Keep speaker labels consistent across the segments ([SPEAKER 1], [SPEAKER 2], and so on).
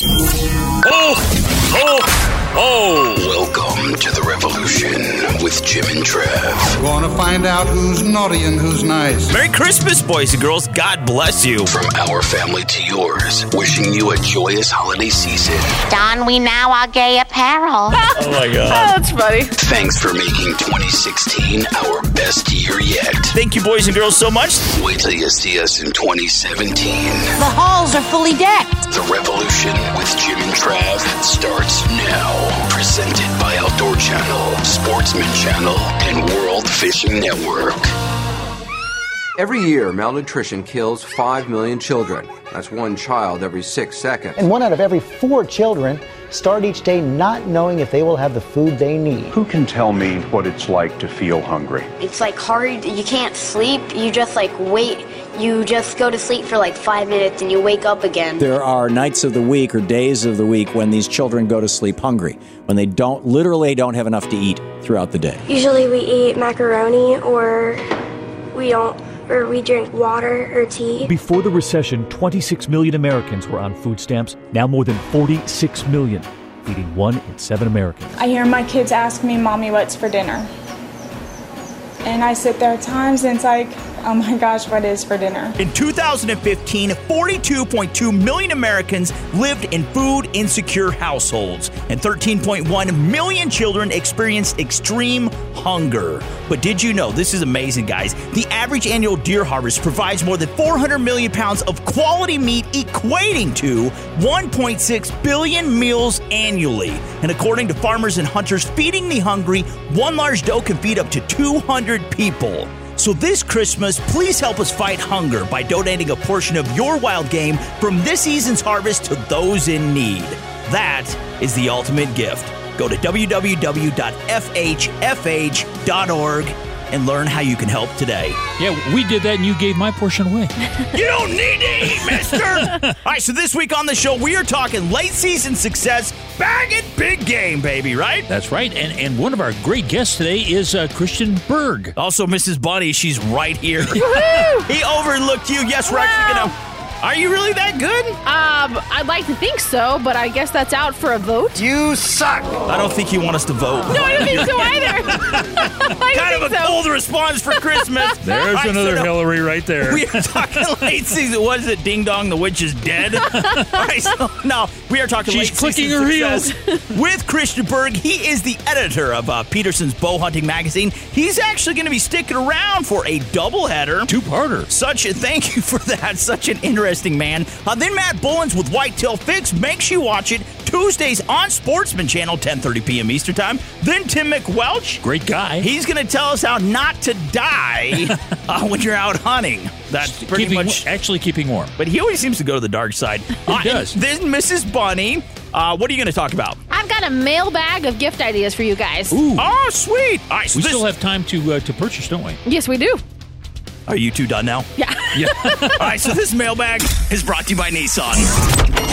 [SPEAKER 1] Oh, oh, oh! Welcome to the revolution with Jim and Trav.
[SPEAKER 2] Gonna find out who's naughty and who's nice.
[SPEAKER 3] Merry Christmas, boys and girls. God bless you.
[SPEAKER 1] From our family to yours, wishing you a joyous holiday season.
[SPEAKER 4] Don we now our gay apparel.
[SPEAKER 3] Oh my God.
[SPEAKER 5] Oh, that's funny.
[SPEAKER 1] Thanks for making 2016 our best year yet.
[SPEAKER 3] Thank you, boys and girls, so much.
[SPEAKER 1] Wait till you see us in 2017.
[SPEAKER 4] The halls are fully decked.
[SPEAKER 1] The revolution with Jim and Trav starts now. Presented by Outdoor Channel, Sportsman Channel, and World Fishing Network.
[SPEAKER 6] Every year, malnutrition kills 5 million children. That's one child every six seconds.
[SPEAKER 7] And one out of every four children start each day not knowing if they will have the food they need.
[SPEAKER 8] Who can tell me what it's like to feel hungry?
[SPEAKER 9] It's like hard. You can't sleep. You just like wait. You just go to sleep for like five minutes and you wake up again.
[SPEAKER 10] There are nights of the week or days of the week when these children go to sleep hungry, when they don't literally don't have enough to eat throughout the day.
[SPEAKER 11] Usually we eat macaroni or we don't or we drink water or tea.
[SPEAKER 12] Before the recession, 26 million Americans were on food stamps. Now more than 46 million, feeding one in seven Americans.
[SPEAKER 13] I hear my kids ask me, Mommy, what's for dinner? And I sit there at times and it's like, oh my gosh, what is for dinner?
[SPEAKER 3] In 2015, 42.2 million Americans lived in food insecure households, and 13.1 million children experienced extreme hunger. But did you know, this is amazing, guys, the average annual deer harvest provides more than 400 million pounds of quality meat, equating to 1.6 billion meals annually. And according to farmers and hunters feeding the hungry, one large doe can feed up to 200 people. So this Christmas, please help us fight hunger by donating a portion of your wild game from this season's harvest to those in need. That is the ultimate gift. Go to www.fhfh.org and learn how you can help today.
[SPEAKER 14] Yeah, we did that and you gave my portion away.
[SPEAKER 3] you don't need to eat, mister! All right, so this week on the show, we are talking late season success, bagging big game, baby, right?
[SPEAKER 14] That's right. And and one of our great guests today is uh, Christian Berg.
[SPEAKER 3] Also, Mrs. Bunny, she's right here. he overlooked you. Yes, we're actually going to. Are you really that good?
[SPEAKER 5] Um, I'd like to think so, but I guess that's out for a vote.
[SPEAKER 3] You suck. I don't think you want us to vote.
[SPEAKER 5] No, I don't think so either.
[SPEAKER 3] kind of a
[SPEAKER 5] so.
[SPEAKER 3] cold response for Christmas.
[SPEAKER 14] There's
[SPEAKER 3] All right,
[SPEAKER 14] another
[SPEAKER 3] so no,
[SPEAKER 14] Hillary right there.
[SPEAKER 3] We are talking late season. What is it? Ding dong, the witch is dead. All right, so no, we are talking
[SPEAKER 14] She's
[SPEAKER 3] late
[SPEAKER 14] clicking
[SPEAKER 3] season
[SPEAKER 14] her heels.
[SPEAKER 3] success with Christian Berg. He is the editor of uh, Peterson's Bow Hunting Magazine. He's actually going to be sticking around for a doubleheader.
[SPEAKER 14] Two-parter.
[SPEAKER 3] Such a thank you for that. Such an interesting man. Uh, then Matt Bullens with Whitetail Fix. Make sure you watch it Tuesdays on Sportsman Channel, 10:30 p.m. Eastern Time. Then Tim MacWelch.
[SPEAKER 14] Great guy.
[SPEAKER 3] He's going to tell us how not to die uh, when you're out hunting. That's pretty
[SPEAKER 14] keeping,
[SPEAKER 3] much.
[SPEAKER 14] actually keeping warm.
[SPEAKER 3] But he always seems to go to the dark side. Uh,
[SPEAKER 14] He does.
[SPEAKER 3] Then Mrs. Bunny. Uh, what are you going to talk about?
[SPEAKER 5] I've got a mailbag of gift ideas for you guys.
[SPEAKER 14] Ooh.
[SPEAKER 3] Oh, sweet. All right, so
[SPEAKER 14] we
[SPEAKER 3] this-
[SPEAKER 14] still have time to uh, to purchase, don't we?
[SPEAKER 5] Yes, we do.
[SPEAKER 3] Are you two done now?
[SPEAKER 5] Yeah.
[SPEAKER 14] Yeah.
[SPEAKER 3] All right, so this mailbag is brought to you by Nissan.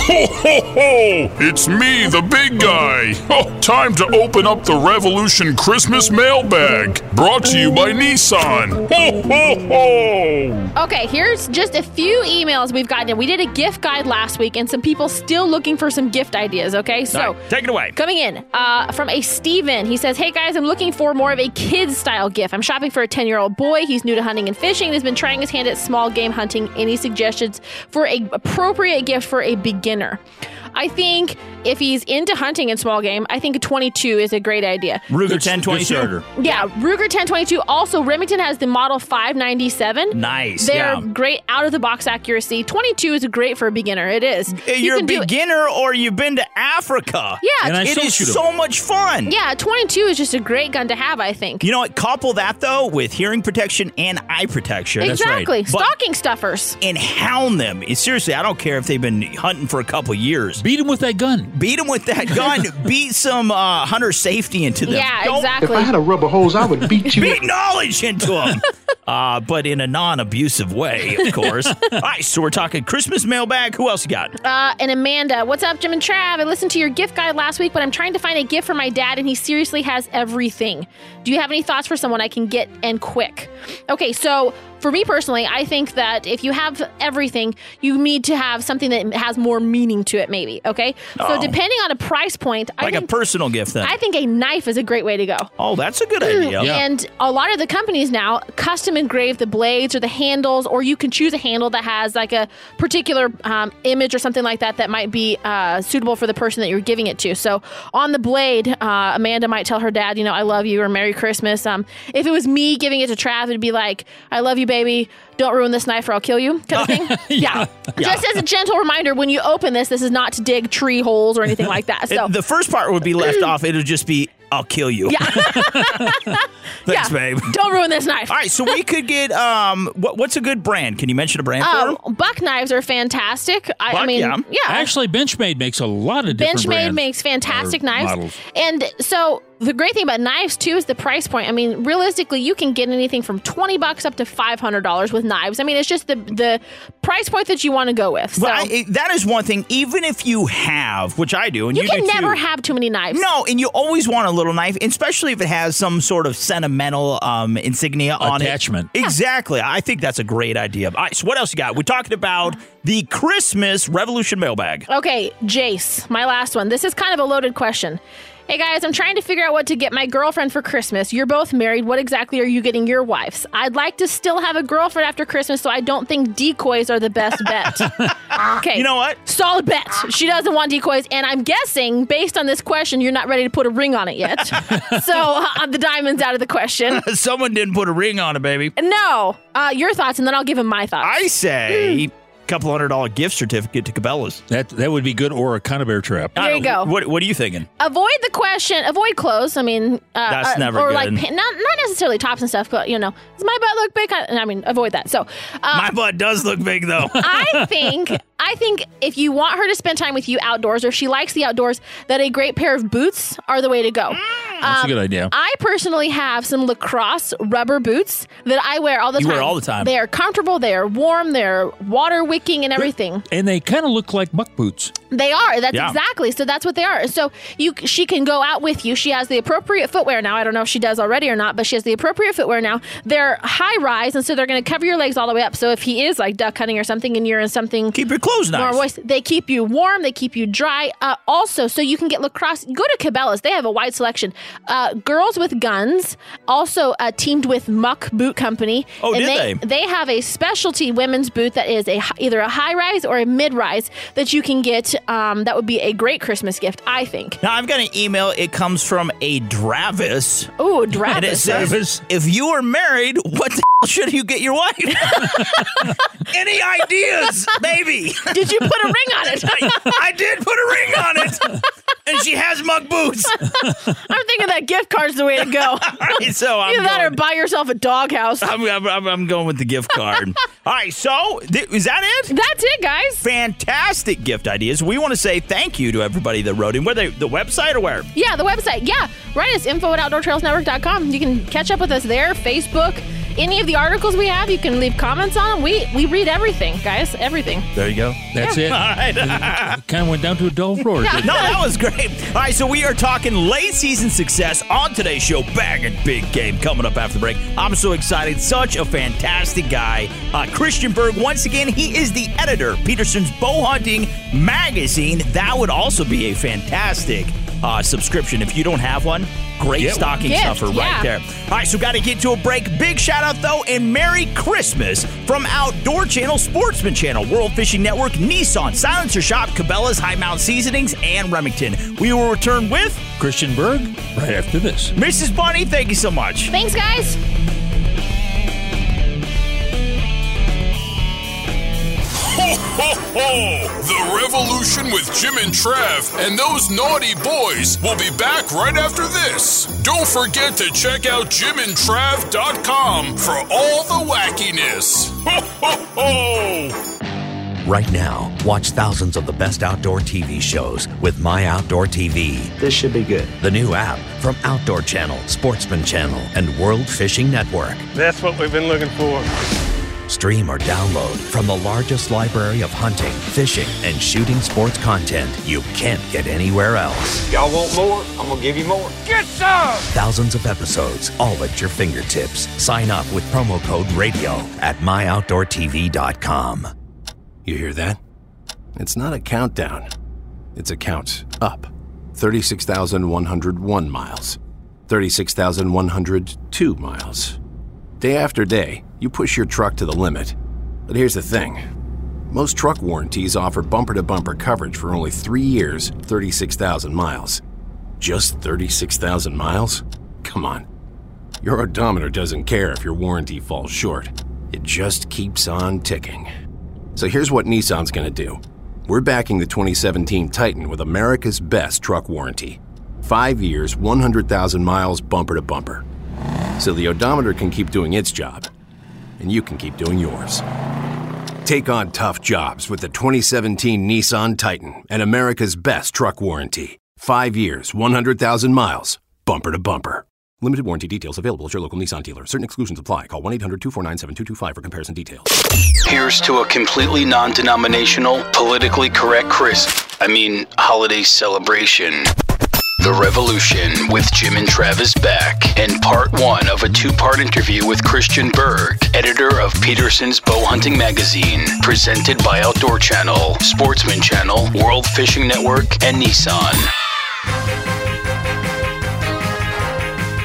[SPEAKER 15] Ho, ho, ho! It's me, the big guy. Oh, time to open up the Revolution Christmas mailbag. Brought to you by Nissan. Ho, ho, ho!
[SPEAKER 5] Okay, here's just a few emails we've gotten. We did a gift guide last week, and some people still looking for some gift ideas. Okay, so
[SPEAKER 3] All right, take it away.
[SPEAKER 5] Coming in uh, from a Steven. He says, Hey guys, I'm looking for more of a kids style gift. I'm shopping for a 10 year old boy. He's new to hunting and fishing and has been trying his hand at small game hunting. Any suggestions for a appropriate gift for a beginner? I think if he's into hunting and small game, I think a 22 is a great idea.
[SPEAKER 3] Ruger
[SPEAKER 14] Good-
[SPEAKER 3] 1022.
[SPEAKER 14] starter.
[SPEAKER 5] Yeah, Ruger 1022. Also, Remington has the model 597.
[SPEAKER 3] Nice.
[SPEAKER 5] They're
[SPEAKER 3] yeah.
[SPEAKER 5] great out of the box accuracy. 22 is great for a beginner. It is.
[SPEAKER 3] You're a
[SPEAKER 5] can do it.
[SPEAKER 3] beginner or you've been to Africa.
[SPEAKER 5] Yeah,
[SPEAKER 14] And I
[SPEAKER 3] It
[SPEAKER 14] still
[SPEAKER 3] is
[SPEAKER 14] shoot 'em.
[SPEAKER 3] so much fun.
[SPEAKER 5] Yeah, 22 is just a great gun to have, I think.
[SPEAKER 3] You know what? Couple that though with hearing protection and eye protection.
[SPEAKER 5] exactly.
[SPEAKER 3] But
[SPEAKER 5] Stock stocking stuffers.
[SPEAKER 3] and hound them. Seriously, I don't care if they've been hunting for a couple years.
[SPEAKER 14] Beat him with that gun.
[SPEAKER 3] Beat him with that gun. beat some uh, hunter safety into them.
[SPEAKER 5] Yeah,
[SPEAKER 3] Don't
[SPEAKER 5] exactly.
[SPEAKER 2] If I had a rubber hose, I would beat you.
[SPEAKER 3] beat knowledge into them. uh, but in a non-abusive way, of course. All right, so we're talking Christmas mailbag. Who else you got?
[SPEAKER 5] Uh, and Amanda, what's up, Jim and Trav? I listened to your gift guide last week, but I'm trying to find a gift for my dad, and he seriously has everything. Do you have any thoughts for someone I can get and quick? Okay, so for me personally, I think that if you have everything, you need to have something that has more meaning to it, maybe. Okay, so
[SPEAKER 3] Oh.
[SPEAKER 5] depending on a price point, I
[SPEAKER 3] Like a personal gift then.
[SPEAKER 5] I think a knife is a great way to go.
[SPEAKER 3] oh, that's a good idea. Yeah.
[SPEAKER 5] And a lot of the companies now custom engrave the blades or the handles, or you can choose a handle that has like a particular um, image or something like that that might be uh, suitable for the person that you're giving it to. So on the blade, uh, Amanda might tell her dad, you know, I love you or Merry Christmas. Um, if it was me giving it to Trav, it'd be like, I love you, baby. Don't ruin this knife or I'll kill you, kind of thing. yeah. Just as a gentle reminder, when you open this, this is not to dig tree holes or anything like that. So
[SPEAKER 3] It- the first part would be left off. It'll just be, I'll kill you.
[SPEAKER 5] Yeah.
[SPEAKER 3] Thanks,
[SPEAKER 5] yeah.
[SPEAKER 3] babe.
[SPEAKER 5] Don't ruin this knife.
[SPEAKER 3] All right, so we could get um, what, what's a good brand? Can you mention a brand for 'em?
[SPEAKER 5] Um, buck knives are fantastic. I, I mean,
[SPEAKER 3] yeah.
[SPEAKER 5] yeah.
[SPEAKER 14] Actually, Benchmade makes a lot of different
[SPEAKER 5] Benchmade
[SPEAKER 14] brands
[SPEAKER 5] makes fantastic knives.
[SPEAKER 14] models.
[SPEAKER 5] And so the great thing about knives too is the price point. I mean, realistically, you can get anything from 20 bucks up to $500 with knives. I mean, it's just the the price point that you want to go with. So
[SPEAKER 3] Well, I- that is one thing. Even if you have, which I do, and
[SPEAKER 5] you
[SPEAKER 3] you,
[SPEAKER 5] can
[SPEAKER 3] do
[SPEAKER 5] never
[SPEAKER 3] too,
[SPEAKER 5] have too many knives.
[SPEAKER 3] No, and you always want a little knife, especially if it has some sort of sentimental um, insignia on
[SPEAKER 14] Attachment.
[SPEAKER 3] it. Exactly. I think that's a great idea. All right, so what else you got? We're talking about the Christmas Revolution mailbag.
[SPEAKER 5] Okay, Jace, my last one. This is kind of a loaded question. Hey guys, I'm trying to figure out what to get my girlfriend for Christmas. You're both married. What exactly are you getting your wives? I'd like to still have a girlfriend after Christmas, so I don't think decoys are the best bet. okay.
[SPEAKER 3] You know what?
[SPEAKER 5] Solid bet. She doesn't want decoys, and I'm guessing, based on this question, you're not ready to put a ring on it yet. so uh, the diamond's out of the question.
[SPEAKER 3] Someone didn't put a ring on it, baby.
[SPEAKER 5] No. Uh, your thoughts, and then I'll give him my thoughts.
[SPEAKER 3] I say a couple hundred dollar gift certificate to Cabela's.
[SPEAKER 14] That that would be good, or a Conibear trap.
[SPEAKER 5] There you go.
[SPEAKER 3] What What are you thinking?
[SPEAKER 5] avoid the question. Avoid clothes. I mean, uh,
[SPEAKER 3] That's
[SPEAKER 5] uh,
[SPEAKER 3] never
[SPEAKER 5] or
[SPEAKER 3] good.
[SPEAKER 5] like pa- not not necessarily tops and stuff, but you know, does my butt look big? I I mean, avoid that. So, uh,
[SPEAKER 3] My butt does look big, though.
[SPEAKER 5] I think I think if you want her to spend time with you outdoors, or if she likes the outdoors, that a great pair of boots are the way to go.
[SPEAKER 14] That's a
[SPEAKER 5] Um,
[SPEAKER 14] good idea.
[SPEAKER 5] I personally have some LaCrosse rubber boots that I wear all the time.
[SPEAKER 14] You
[SPEAKER 5] time.
[SPEAKER 14] wear all the time.
[SPEAKER 5] They are comfortable. They are warm. They're water wicking and everything.
[SPEAKER 14] And they kind of look like muck boots.
[SPEAKER 5] They are. That's
[SPEAKER 14] Yeah.
[SPEAKER 5] exactly. So that's what they are. So you, she can go out with you. She has the appropriate footwear now. I don't know if she does already or not, but she has the appropriate footwear now. They're high rise, and so they're going to cover your legs all the way up. So if he is like duck hunting or something, and you're in something,
[SPEAKER 3] keep your clothes
[SPEAKER 5] more
[SPEAKER 3] nice.
[SPEAKER 5] moist, they keep you warm. They keep you dry. Uh, also, so you can get LaCrosse. Go to Cabela's. They have a wide selection. Uh, Girls with Guns also uh, teamed with Muck Boot Company.
[SPEAKER 3] Oh,
[SPEAKER 5] and
[SPEAKER 3] did
[SPEAKER 5] they?
[SPEAKER 3] they?
[SPEAKER 5] They have a specialty women's boot that is a either a high rise or a mid rise that you can get. Um, that would be a great Christmas gift, I think.
[SPEAKER 3] Now I've got an email. It comes from a Dravis.
[SPEAKER 5] Ooh,
[SPEAKER 3] And it
[SPEAKER 5] Dravis.
[SPEAKER 3] says, if you are married, what the should you get your wife? Any ideas, baby?
[SPEAKER 5] Did you put a ring on it?
[SPEAKER 3] I, I did put a ring on it. And she has muck boots.
[SPEAKER 5] I'm thinking that gift card's the way to go.
[SPEAKER 3] All right, so I'm
[SPEAKER 5] Either that or buy yourself a doghouse.
[SPEAKER 3] I'm, I'm, I'm- I'm going with the gift card. All right, so th- is that it?
[SPEAKER 5] That's it, guys.
[SPEAKER 3] Fantastic gift ideas. We want to say thank you to everybody that wrote in. Where they, the website or where?
[SPEAKER 5] Yeah, the website. Yeah, write us info at outdoortrailsnetwork.com. You can catch up with us there, Facebook. Any of the articles we have, you can leave comments on them. We we read everything, guys. Everything.
[SPEAKER 3] There you go.
[SPEAKER 14] That's
[SPEAKER 5] Yeah.
[SPEAKER 14] it.
[SPEAKER 3] All right.
[SPEAKER 14] kind of went down to a dull floor.
[SPEAKER 3] No, that was great. All right, so we are talking late season success on today's show. Bag and big game coming up after the break. I'm so excited. Such a fantastic guy. Uh, Christian Berg, once again, he is the editor, Peterson's Bow Hunting Magazine. That would also be a fantastic uh, subscription. If you don't have one, great
[SPEAKER 14] Get
[SPEAKER 3] stocking
[SPEAKER 5] Gift,
[SPEAKER 3] stuffer right
[SPEAKER 5] yeah.
[SPEAKER 3] there. All right, so got to get to a break. Big shout out, though, and Merry Christmas from Outdoor Channel, Sportsman Channel, World Fishing Network, Nissan, Silencer Shop, Cabela's, High Mount Seasonings, and Remington. We will return with
[SPEAKER 14] Christian Berg right after this.
[SPEAKER 3] Mrs. Bunny. Thank you so much.
[SPEAKER 5] Thanks, guys.
[SPEAKER 15] Ho, ho, ho! The Revolution with Jim and Trav and those naughty boys will be back right after this. Don't forget to check out jimandtrav.com for all the wackiness. Ho, ho, ho!
[SPEAKER 16] Right now, watch thousands of the best outdoor TV shows with My Outdoor TV.
[SPEAKER 17] This should be good.
[SPEAKER 16] The new app from Outdoor Channel, Sportsman Channel, and World Fishing Network.
[SPEAKER 17] That's what we've been looking for.
[SPEAKER 16] Stream or download from the largest library of hunting, fishing, and shooting sports content you can't get anywhere else.
[SPEAKER 17] Y'all want more? I'm gonna give you more. Get some!
[SPEAKER 16] Thousands of episodes, all at your fingertips. Sign up with promo code RADIO at myoutdoortv.com.
[SPEAKER 18] You hear that? It's not a countdown, it's a count up. 36,101 miles. 36,102 miles. Day after day, you push your truck to the limit. But here's the thing most truck warranties offer bumper to bumper coverage for only three years, 36,000 miles. Just 36,000 miles? Come on. Your odometer doesn't care if your warranty falls short, it just keeps on ticking. So here's what Nissan's gonna do we're backing the 2017 Titan with America's best truck warranty five years, 100,000 miles bumper to bumper. So the odometer can keep doing its job, and you can keep doing yours. Take on tough jobs with the 2017 Nissan Titan and America's best truck warranty. Five years, 100,000 miles, bumper to bumper. Limited warranty details available at your local Nissan dealer. Certain exclusions apply. Call 1 800 249 7225 for comparison details.
[SPEAKER 1] Here's to a completely non denominational, politically correct Chris. I mean, holiday celebration. The Revolution with Jim and Travis back, and part one of a two part interview with Christian Berg, editor of Peterson's Bow Hunting Magazine, presented by Outdoor Channel, Sportsman Channel, World Fishing Network, and Nissan.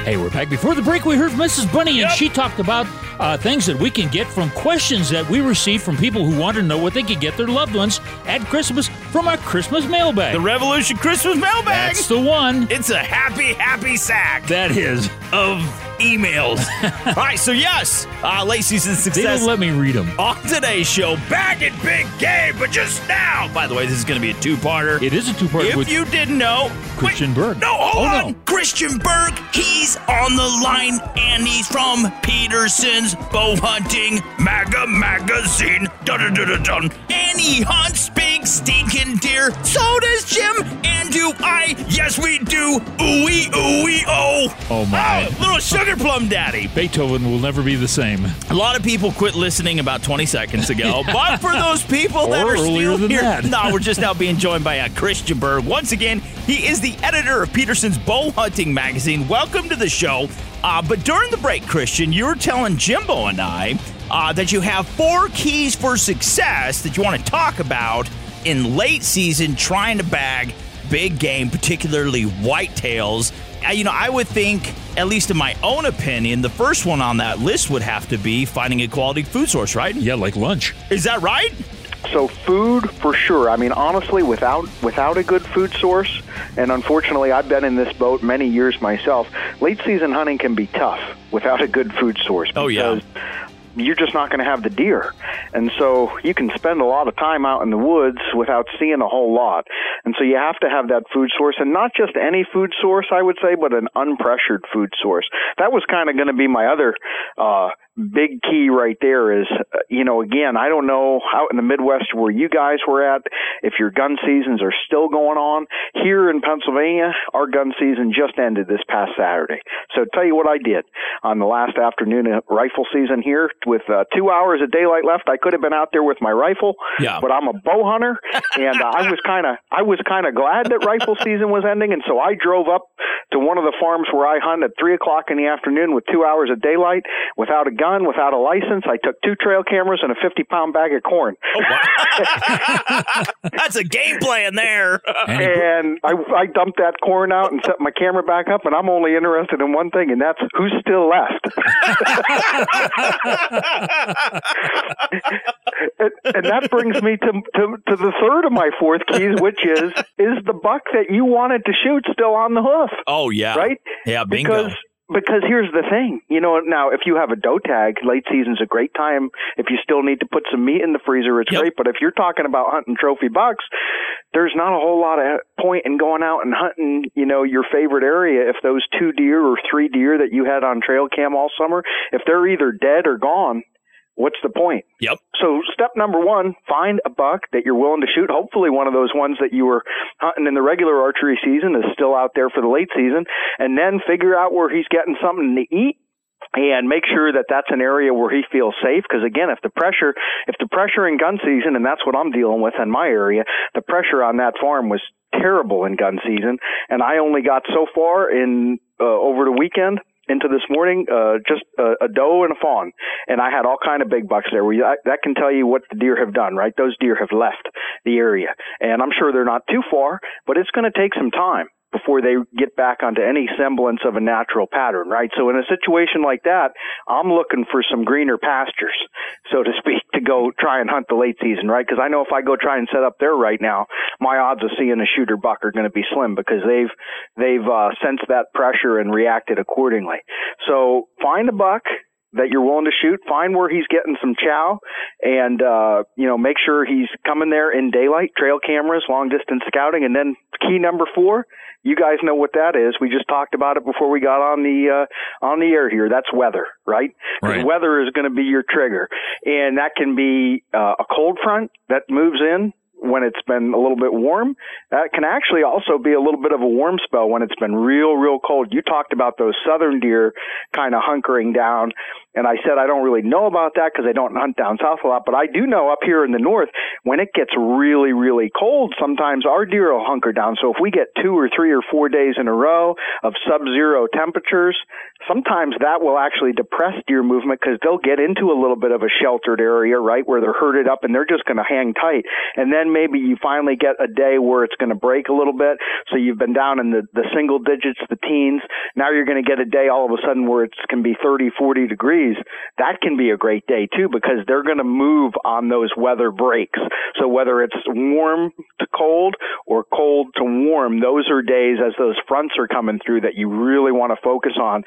[SPEAKER 14] Hey, we're back. Before the break, we heard from Mrs. Bunny, and she talked about uh, things that we can get from questions that we receive from people who want to know what they can get their loved ones at Christmas from our Christmas mailbag.
[SPEAKER 3] The Revolution Christmas mailbag.
[SPEAKER 14] That's the one.
[SPEAKER 3] It's a happy, happy sack
[SPEAKER 14] That is.
[SPEAKER 3] of emails. All right, so yes, uh, late season
[SPEAKER 14] They
[SPEAKER 3] success.
[SPEAKER 14] don't let me read them.
[SPEAKER 3] on today's show, bagging big game, but just now. By the way, this is going to be a two-parter.
[SPEAKER 14] It is a two-part
[SPEAKER 3] If
[SPEAKER 14] with
[SPEAKER 3] you didn't know,
[SPEAKER 14] Christian Berg.
[SPEAKER 3] no, hold
[SPEAKER 14] Oh,
[SPEAKER 3] on.
[SPEAKER 14] no.
[SPEAKER 3] Christian Berg, he's on the line, and he's from Peterson's Bow Hunting Maga Magazine. Dun, dun, dun, dun. And he hunts big stinking deer. So does Jim, and do I. Yes, we do. Ooey, ooey, oh.
[SPEAKER 14] Oh, my.
[SPEAKER 3] Oh, little sugar plum daddy.
[SPEAKER 14] Beethoven will never be the same.
[SPEAKER 3] A lot of people quit listening about 20 seconds ago, but for those people that
[SPEAKER 14] Or
[SPEAKER 3] are still here,
[SPEAKER 14] that.
[SPEAKER 3] no, we're just now being joined by uh, Christian Berg. Once again, he is the editor of Peterson's Bow Hunting Magazine. Welcome to the show. Uh, but during the break, Christian, you were telling Jimbo and I uh, that you have four keys for success that you want to talk about in late season trying to bag big game, particularly whitetails. You know, I would think, at least in my own opinion, the first one on that list would have to be finding a quality food source, right?
[SPEAKER 14] Yeah, like lunch.
[SPEAKER 3] Is that right?
[SPEAKER 19] So food for sure. I mean, honestly, without without a good food source, and unfortunately, I've been in this boat many years myself. Late season hunting can be tough without a good food source.
[SPEAKER 3] Oh, yeah.
[SPEAKER 19] You're just not going to have the deer, and so you can spend a lot of time out in the woods without seeing a whole lot. And so you have to have that food source, and not just any food source, I would say, but an unpressured food source. That was kind of going to be my other uh, big key right there is, uh, you know, again, I don't know out in the Midwest where you guys were at, if your gun seasons are still going on. Here in Pennsylvania, our gun season just ended this past Saturday. So tell you what I did on the last afternoon of rifle season here with uh, two hours of daylight left. I could have been out there with my rifle,
[SPEAKER 3] Yeah.
[SPEAKER 19] but I'm a bow hunter and uh, I was kind of, I was kind of glad that rifle season was ending. And so I drove up to one of the farms where I hunt at three o'clock in the afternoon with two hours of daylight without a gun, without a license. I took two trail cameras and a 50 pound bag of corn.
[SPEAKER 3] Oh, that's a game plan there.
[SPEAKER 19] and I, I dumped that corn out and set my camera back up, and I'm only interested in one thing, and that's who's still left. and, and that brings me to, to to the third of my fourth keys, which is is the buck that you wanted to shoot still on the hoof?
[SPEAKER 3] Oh yeah,
[SPEAKER 19] right?
[SPEAKER 3] Yeah, bingo.
[SPEAKER 19] Because because here's the thing, you know, now if you have a doe tag, late season's a great time. If you still need to put some meat in the freezer, it's great. But if you're talking about hunting trophy bucks, there's not a whole lot of point in going out and hunting, you know, your favorite area if those two deer or three deer that you had on trail cam all summer, if they're either dead or gone, what's the point?
[SPEAKER 3] Yep.
[SPEAKER 19] So step number one, find a buck that you're willing to shoot. Hopefully one of those ones that you were hunting in the regular archery season is still out there for the late season and then figure out where he's getting something to eat and make sure that that's an area where he feels safe because again if the pressure if the pressure in gun season and that's what I'm dealing with in my area the pressure on that farm was terrible in gun season and I only got so far in uh, over the weekend into this morning, uh, just a, a doe and a fawn, and I had all kind of big bucks there. We, I, that can tell you what the deer have done, right? Those deer have left the area, and I'm sure they're not too far, but it's going to take some time before they get back onto any semblance of a natural pattern, right? So in a situation like that, I'm looking for some greener pastures, so to speak, to go try and hunt the late season, right? Because I know if I go try and set up there right now, my odds of seeing a shooter buck are going to be slim because they've they've uh, sensed that pressure and reacted accordingly. So find a buck that you're willing to shoot. Find where he's getting some chow, and uh, you know make sure he's coming there in daylight. Trail cameras, long distance scouting, and then key number four. You guys know what that is. We just talked about it before we got on the uh, on the air here. That's weather, right?
[SPEAKER 14] Right.
[SPEAKER 19] Weather is going to be your trigger, and that can be uh, a cold front that moves in when it's been a little bit warm. That can actually also be a little bit of a warm spell when it's been real, real cold. You talked about those southern deer kind of hunkering down. And I said I don't really know about that because I don't hunt down south a lot, but I do know up here in the north when it gets really, really cold, sometimes our deer will hunker down. So if we get two or three or four days in a row of sub-zero temperatures, sometimes that will actually depress deer movement because they'll get into a little bit of a sheltered area, right, where they're herded up and they're just going to hang tight. And then maybe you finally get a day where it's going to break a little bit. So you've been down in the, the single digits, the teens. Now you're going to get a day all of a sudden where it can be 30, 40 degrees. That can be a great day too because they're going to move on those weather breaks. So whether it's warm to cold or cold to warm, those are days as those fronts are coming through that you really want to focus on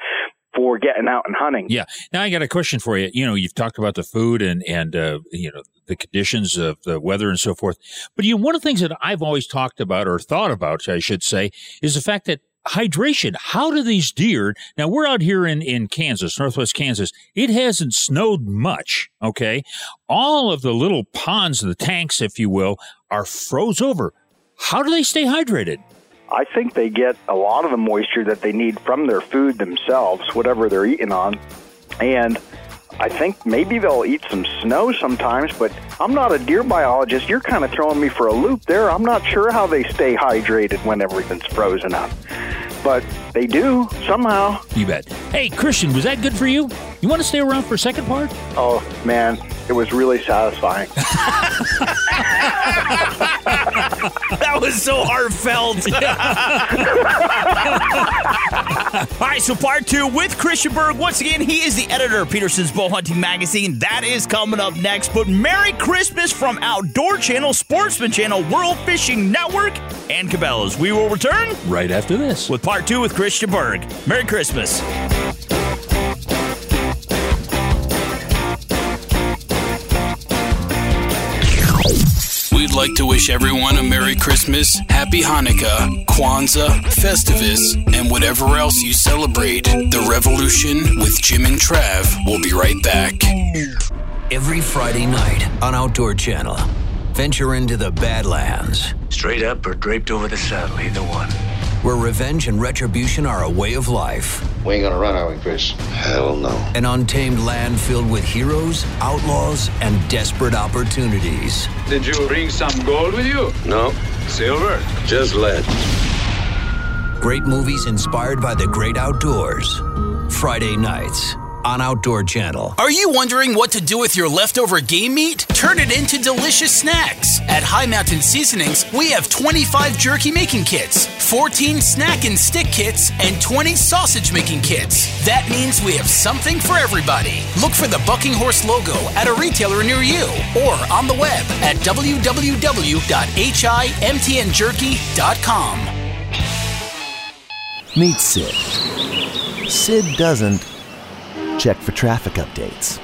[SPEAKER 19] for getting out and hunting.
[SPEAKER 14] Yeah. Now I got a question for you. You know, you've talked about the food and and uh, you know the conditions of the weather and so forth. But you know, one of the things that I've always talked about or thought about, I should say, is the fact that hydration. How do these deer? Now we're out here in in Kansas, northwest Kansas. It hasn't snowed much. Okay, all of the little ponds, the tanks, if you will, are froze over. How do they stay hydrated?
[SPEAKER 19] I think they get a lot of the moisture that they need from their food themselves, whatever they're eating on. And I think maybe they'll eat some snow sometimes, but I'm not a deer biologist. You're kind of throwing me for a loop there. I'm not sure how they stay hydrated when everything's frozen up. But they do somehow.
[SPEAKER 14] You bet. Hey, Christian, was that good for you? You want to stay around for a second part?
[SPEAKER 19] Oh, man, it was really satisfying.
[SPEAKER 3] that was so heartfelt. All right, so part two with Christian Berg. Once again, he is the editor of Peterson's Bow Hunting Magazine. That is coming up next. But Merry Christmas from Outdoor Channel, Sportsman Channel, World Fishing Network, and Cabela's. We will return
[SPEAKER 14] right after this
[SPEAKER 3] with part two with Christian Berg. Merry Christmas.
[SPEAKER 1] We'd like to wish everyone a Merry Christmas, Happy Hanukkah, Kwanzaa, Festivus, and whatever else you celebrate. The Revolution with Jim and Trav will be right back.
[SPEAKER 16] Every Friday night on Outdoor Channel, venture into the Badlands,
[SPEAKER 17] Straight up or draped over the saddle, either one.
[SPEAKER 16] Where revenge and retribution are a way of life.
[SPEAKER 17] We ain't gonna run, are we, Chris? Hell no.
[SPEAKER 16] An untamed land filled with heroes, outlaws, and desperate opportunities.
[SPEAKER 17] Did you bring some gold with you? No. Silver? Just lead.
[SPEAKER 16] Great movies inspired by the great outdoors. Friday nights on Outdoor Channel.
[SPEAKER 1] Are you wondering what to do with your leftover game meat? Turn it into delicious snacks. At High Mountain Seasonings, we have 25 jerky making kits, 14 snack and stick kits, and 20 sausage making kits. That means we have something for everybody. Look for the Bucking Horse logo at a retailer near you or on the web at www.himtnjerky.com.
[SPEAKER 20] Meet Sid. Sid doesn't check for traffic updates.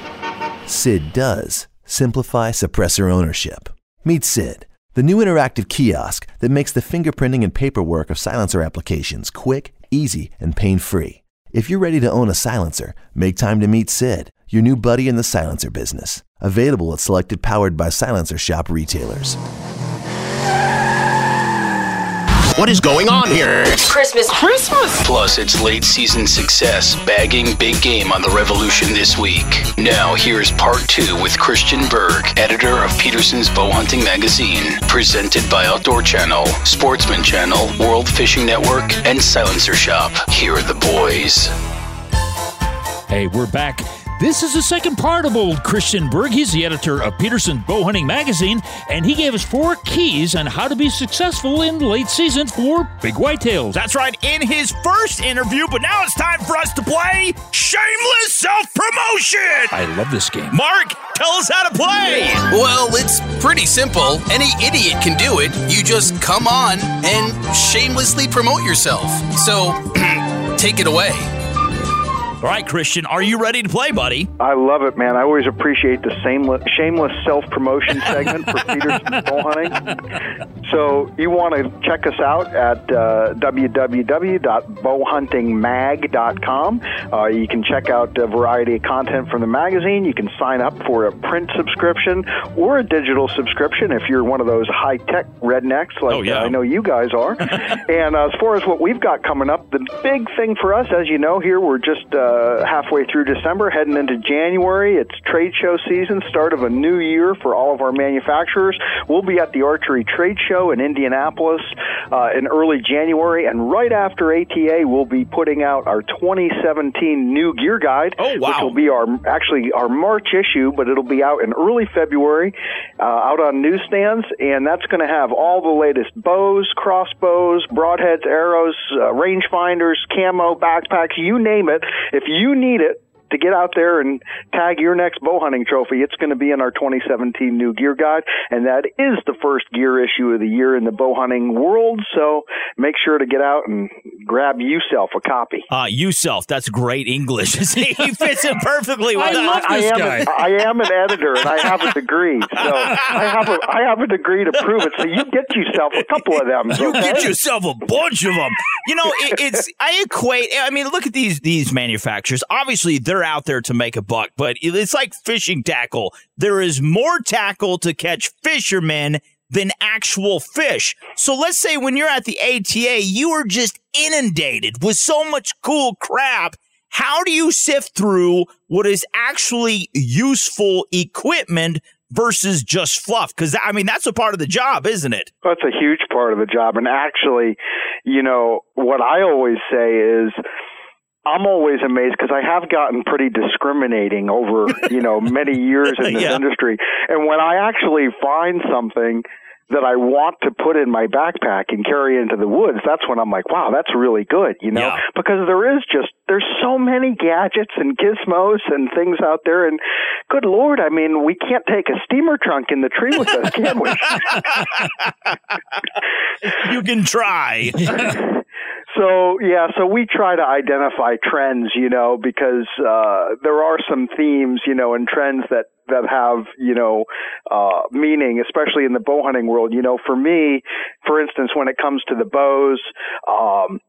[SPEAKER 20] Sid does simplify suppressor ownership. Meet Sid, the new interactive kiosk that makes the fingerprinting and paperwork of silencer applications quick, easy, and pain free. If you're ready to own a silencer, make time to meet Sid, your new buddy in the silencer business. Available at selected powered by Silencer Shop retailers.
[SPEAKER 1] What is going on here?
[SPEAKER 4] Christmas. Christmas.
[SPEAKER 1] Plus, it's late season success, bagging big game on the Revolution this week. Now, here's part two with Christian Berg, editor of Peterson's Bow Hunting Magazine, presented by Outdoor Channel, Sportsman Channel, World Fishing Network, and Silencer Shop. Here are the boys.
[SPEAKER 14] Hey, we're back. This is the second part of old Christian Berg. He's the editor of Peterson Bow Hunting Magazine, and he gave us four keys on how to be successful in late season for big whitetails.
[SPEAKER 3] That's right, in his first interview, but now it's time for us to play Shameless Self Promotion!
[SPEAKER 14] I love this game.
[SPEAKER 3] Mark, tell us how to play!
[SPEAKER 21] Well, it's pretty simple. Any idiot can do it. You just come on and shamelessly promote yourself. So, take it away.
[SPEAKER 3] All right, Christian, are you ready to play, buddy?
[SPEAKER 19] I love it, man. I always appreciate the shameless, shameless self promotion segment for Peterson Bow Hunting. So you want to check us out at uh, www.bowhuntingmag.com. Uh, you can check out a variety of content from the magazine. You can sign up for a print subscription or a digital subscription if you're one of those high tech rednecks like
[SPEAKER 3] Oh, yeah.
[SPEAKER 19] I know you guys are. and uh, as far as what we've got coming up, the big thing for us, as you know, here we're just uh, halfway through December, heading into January. It's trade show season, start of a new year for all of our manufacturers. We'll be at the Archery Trade Show in Indianapolis uh, in early January, and right after ATA, we'll be putting out our 2017 new gear guide,
[SPEAKER 3] Oh, wow.
[SPEAKER 19] which will be our actually our March issue, but it'll be out in early February, uh, out on newsstands, and that's going to have all the latest bows, crossbows, broadheads, arrows, uh, rangefinders, camo, backpacks, you name it. If you need it to get out there and tag your next bow hunting trophy, it's going to be in our 2017 new gear guide, and that is the first gear issue of the year in the bow hunting world. So make sure to get out and grab yourself a copy.
[SPEAKER 3] Uh, you self, that's great English. he fits in perfectly with
[SPEAKER 19] I,
[SPEAKER 3] us.
[SPEAKER 19] I am an, I am an editor and I have a degree, so I have a I have a degree to prove it. So you get yourself a couple of them.
[SPEAKER 3] You
[SPEAKER 19] okay?
[SPEAKER 3] get yourself a bunch of them. You know, it, it's I equate. I mean, look at these these manufacturers. Obviously, they're out there to make a buck, but it's like fishing tackle. There is more tackle to catch fishermen than actual fish. So let's say when you're at the ATA, you are just inundated with so much cool crap. How do you sift through what is actually useful equipment versus just fluff? Because I mean, that's a part of the job, isn't it?
[SPEAKER 19] That's a huge part of the job. And actually, you know, what I always say is, I'm always amazed because I have gotten pretty discriminating over, you know, many years in this
[SPEAKER 3] Yeah.
[SPEAKER 19] industry. And when I actually find something that I want to put in my backpack and carry into the woods, that's when I'm like, wow, that's really good, you know,
[SPEAKER 3] Yeah.
[SPEAKER 19] because there is just, there's so many gadgets and gizmos and things out there. And good Lord, I mean, we can't take a steamer trunk in the tree with us, can we?
[SPEAKER 3] you can try.
[SPEAKER 19] So yeah, so we try to identify trends, you know, because uh, there are some themes, you know, and trends that that have you know uh, meaning, especially in the bow hunting world. You know, for me, for instance, when it comes to the bows. Um,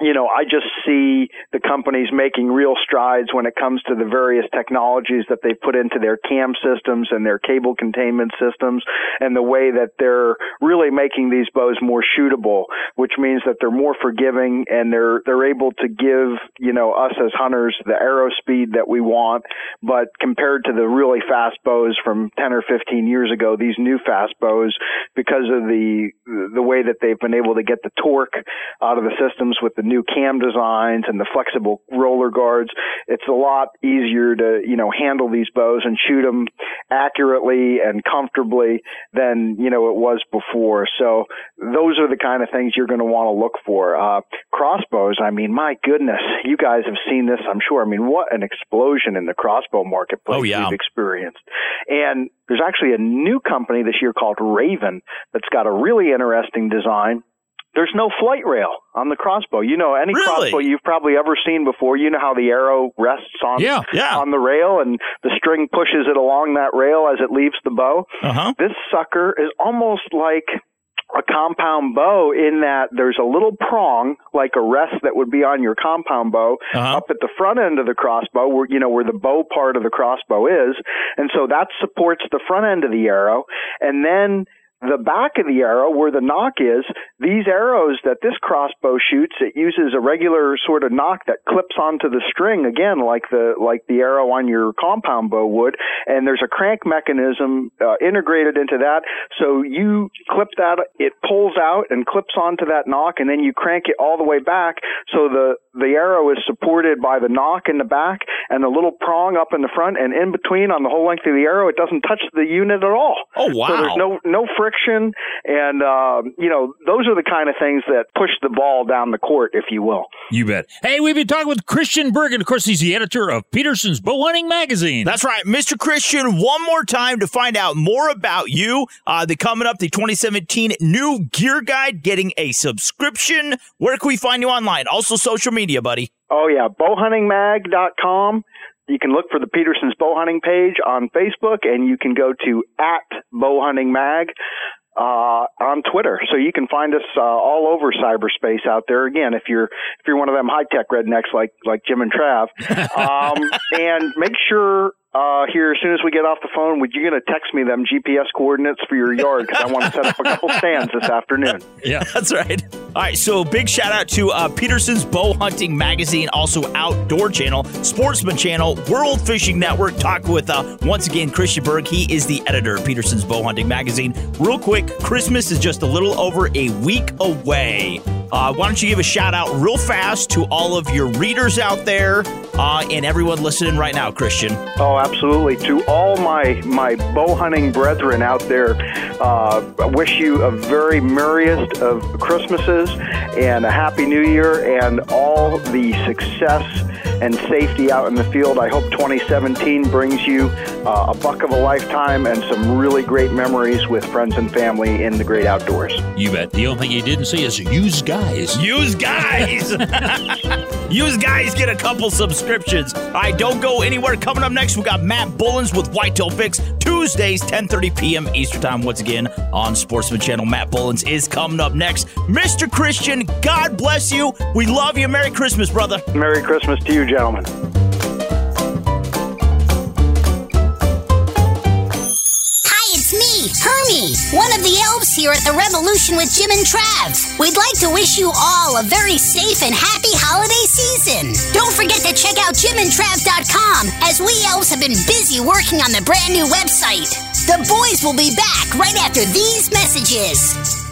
[SPEAKER 19] you know, I just see the companies making real strides when it comes to the various technologies that they've put into their cam systems and their cable containment systems and the way that they're really making these bows more shootable, which means that they're more forgiving and they're, they're able to give, you know, us as hunters the arrow speed that we want. But compared to the really fast bows from 10 or 15 years ago, these new fast bows, because of the, the way that they've been able to get the torque out of the systems with the new cam designs and the flexible roller guards, it's a lot easier to, you know, handle these bows and shoot them accurately and comfortably than, you know, it was before. So those are the kind of things you're going to want to look for. Uh, crossbows, I mean, my goodness, you guys have seen this, I'm sure. I mean, what an explosion in the crossbow marketplace
[SPEAKER 3] Oh, yeah.
[SPEAKER 19] we've experienced. And there's actually a new company this year called Ravin that's got a really interesting design there's no flight rail on the crossbow. You know, any
[SPEAKER 3] Really?
[SPEAKER 19] crossbow you've probably ever seen before, you know how the arrow rests on
[SPEAKER 3] Yeah, yeah.
[SPEAKER 19] on the rail and the string pushes it along that rail as it leaves the bow.
[SPEAKER 3] Uh-huh.
[SPEAKER 19] This sucker is almost like a compound bow in that there's a little prong like a rest that would be on your compound bow
[SPEAKER 3] Uh-huh.
[SPEAKER 19] up at the front end of the crossbow where you know where the bow part of the crossbow is and so that supports the front end of the arrow and then the back of the arrow where the nock is these arrows that this crossbow shoots it uses a regular sort of nock that clips onto the string again like the like the arrow on your compound bow would. And there's a crank mechanism uh, integrated into that. So you clip that it pulls out and clips onto that nock and then you crank it all the way back. So the the arrow is supported by the nock in the back and the little prong up in the front. And in between on the whole length of the arrow it doesn't touch the unit at all.
[SPEAKER 3] Oh, wow.
[SPEAKER 19] so there's no no friction and uh, you know those are the kind of things that push the ball down the court if you will
[SPEAKER 14] You bet. Hey, we've been talking with Christian Bergen. Of course, he's the editor of Peterson's Bow Hunting Magazine.
[SPEAKER 3] That's right, Mr. Christian. One more time to find out more about you. Uh, the coming up, the 2017 new gear guide, getting a subscription. Where can we find you online? Also, social media, buddy.
[SPEAKER 19] Oh yeah, bowhuntingmag.com. You can look for the Peterson's Bow Hunting page on Facebook, and you can go to at bow bowhuntingmag uh, on Twitter. So you can find us uh, all over cyberspace out there. Again, if you're if you're one of them high tech rednecks like like Jim and Trav, um, and make sure. Uh, here, as soon as we get off the phone, would you gonna text me them GPS coordinates for your yard? Because I want to set up a couple stands this afternoon.
[SPEAKER 14] Yeah,
[SPEAKER 3] that's right. All right, so big shout out to uh, Peterson's Bow Hunting Magazine, also Outdoor Channel, Sportsman Channel, World Fishing Network. Talk with uh, once again Christian Berg. He is the editor of Peterson's Bow Hunting Magazine. Real quick, Christmas is just a little over a week away. Uh, why don't you give a shout out real fast to all of your readers out there uh, and everyone listening right now, Christian?
[SPEAKER 19] Oh, absolutely. To all my my bow hunting brethren out there, uh, I wish you a very merriest of Christmases and a happy New Year and all the success and safety out in the field. I hope 2017 brings you uh, a buck of a lifetime and some really great memories with friends and family in the great outdoors.
[SPEAKER 14] You bet. The only thing you didn't say is use guys.
[SPEAKER 3] Use guys. Use guys get a couple subscriptions. All right, don't go anywhere. Coming up next, we got Matt Bullens with Whitetail Fix Tuesdays, 10:30 p.m. Eastern Time. Once again on Sportsman Channel. Matt Bullens is coming up next. Mr. Christian, God bless you. We love you. Merry Christmas, brother.
[SPEAKER 19] Merry Christmas to you, gentlemen.
[SPEAKER 22] One of the elves here at the Revolution with Jim and Trav. We'd like to wish you all a very safe and happy holiday season. Don't forget to check out jimandtrav.com as we elves have been busy working on the brand new website. The boys will be back right after these messages.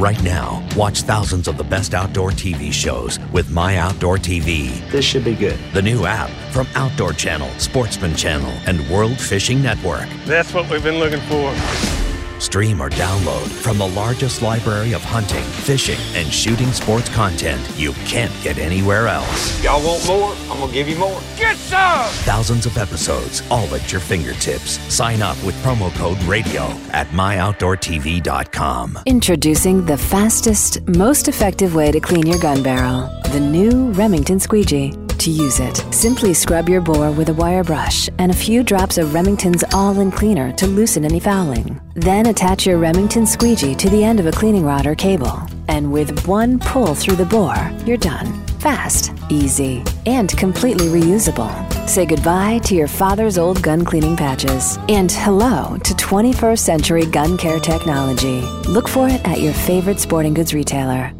[SPEAKER 16] Right now, watch thousands of the best outdoor TV shows with My Outdoor TV.
[SPEAKER 7] This should be good.
[SPEAKER 16] The new app from Outdoor Channel, Sportsman Channel, and World Fishing Network.
[SPEAKER 17] That's what we've been looking for.
[SPEAKER 16] Stream or download from the largest library of hunting, fishing, and shooting sports content you can't get anywhere else.
[SPEAKER 17] Y'all want more? I'm gonna give you more. Get some!
[SPEAKER 16] Thousands of episodes, all at your fingertips. Sign up with promo code RADIO at myoutdoortv.com.
[SPEAKER 23] Introducing the fastest, most effective way to clean your gun barrel the new Remington Squeegee. To use it, simply scrub your bore with a wire brush and a few drops of Remington's all in cleaner to loosen any fouling. Then attach your Remington Squeegee to the end of a cleaning rod or cable. And with one pull through the bore, you're done. Fast, easy, and completely reusable. Say goodbye to your father's old gun cleaning patches and hello to 21st century gun care technology. Look for it at your favorite sporting goods retailer.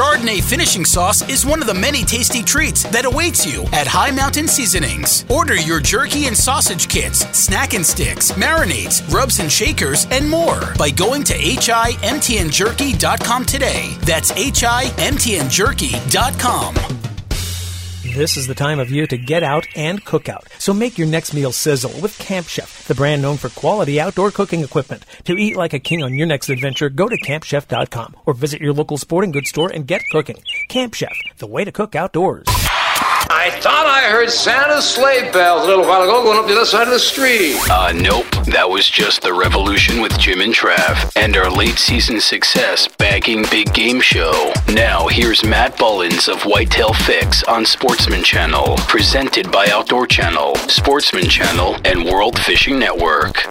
[SPEAKER 21] Chardonnay finishing sauce is one of the many tasty treats that awaits you at High Mountain Seasonings. Order your jerky and sausage kits, snack and sticks, marinades, rubs and shakers, and more by going to himtnjerky.com today. That's himtnjerky.com.
[SPEAKER 24] This is the time of year to get out and cook out. So make your next meal sizzle with Camp Chef, the brand known for quality outdoor cooking equipment. To eat like a king on your next adventure, go to campchef.com or visit your local sporting goods store and get cooking. Camp Chef, the way to cook outdoors.
[SPEAKER 25] I thought I heard Santa's sleigh bells a little while ago going up the other side of the street.
[SPEAKER 1] Uh, nope. That was just the revolution with Jim and Trav and our late season success bagging big game show. Now here's Matt Bullins of Whitetail Fix on Sportsman Channel, presented by Outdoor Channel, Sportsman Channel, and World Fishing Network.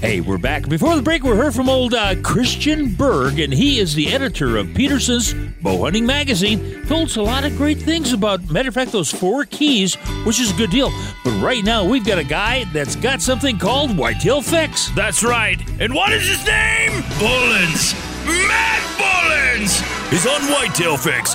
[SPEAKER 14] Hey, we're back. Before the break, we heard from old uh, Christian Berg, and he is the editor of Peterson's Bow Hunting Magazine. Told us a lot of great things about, matter of fact, those four keys, which is a good deal. But right now, we've got a guy that's got something called Whitetail Fix.
[SPEAKER 3] That's right. And what is his name? Bullins. Matt Bullins! He's on Whitetail Fix,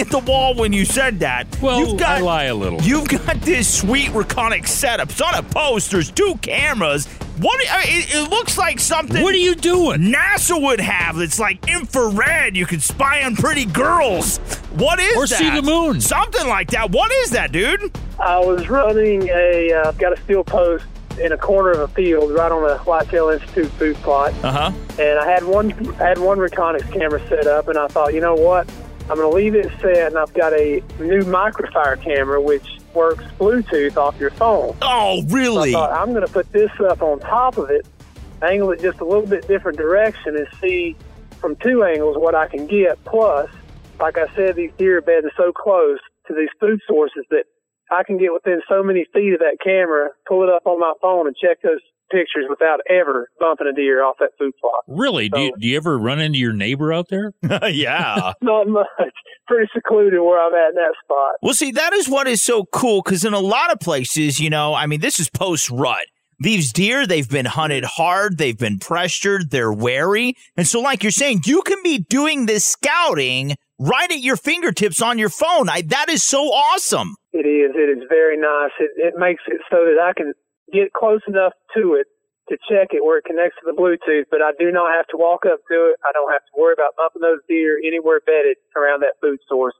[SPEAKER 3] at the wall when you said that.
[SPEAKER 14] Well,
[SPEAKER 3] you've got,
[SPEAKER 14] I lie a little.
[SPEAKER 3] You've got this sweet Reconyx setup. It's on a post. There's two cameras. What? I mean, It, it looks like something.
[SPEAKER 14] What are you doing?
[SPEAKER 3] NASA would have. It's like infrared. You can spy on pretty girls. What is
[SPEAKER 14] Or
[SPEAKER 3] that?
[SPEAKER 14] see the moon.
[SPEAKER 3] Something like that. What is that, dude?
[SPEAKER 26] I was running a, uh, I've got a steel post in a corner of a field right on the Whitetail Institute food plot.
[SPEAKER 3] Uh huh.
[SPEAKER 26] And I had one, I had one Reconyx camera set up, and I thought, you know what? I'm going to leave it set, and I've got a new microfire camera which works Bluetooth off your phone.
[SPEAKER 3] Oh, really?
[SPEAKER 26] So I thought I'm going to put this up on top of it, angle it just a little bit different direction, and see from two angles what I can get. Plus, like I said, these deer beds are so close to these food sources that I can get within so many feet of that camera, pull it up on my phone, and check those pictures without ever bumping a deer off that food plot.
[SPEAKER 14] Really? Do you, do you ever run into your neighbor out there?
[SPEAKER 3] yeah.
[SPEAKER 26] Not much. Pretty secluded where I'm at in that spot.
[SPEAKER 3] Well, see, that is what is so cool because in a lot of places, you know, I mean, this is post rut. These deer, they've been hunted hard, they've been pressured, they're wary. And so, like you're saying, you can be doing this scouting right at your fingertips on your phone. I, that is so awesome.
[SPEAKER 26] It is. It is very nice. It, it makes it so that I can get close enough to it to check it where it connects to the Bluetooth, but I do not have to walk up to it. I don't have to worry about bumping those deer anywhere bedded around that food source.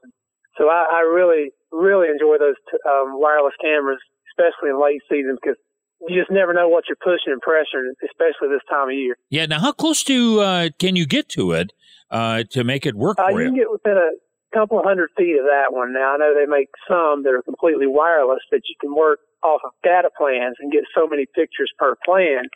[SPEAKER 26] So I, I really, really enjoy those t- um, wireless cameras, especially in late season, because you just never know what you're pushing and pressuring, especially this time of year.
[SPEAKER 14] Yeah. Now, how close to uh, can you get to it uh, to make it work
[SPEAKER 26] Uh,
[SPEAKER 14] for
[SPEAKER 26] you can
[SPEAKER 14] you?
[SPEAKER 26] get within a couple hundred feet of that one. Now I know they make some that are completely wireless that you can work off of data plans and get so many pictures per plan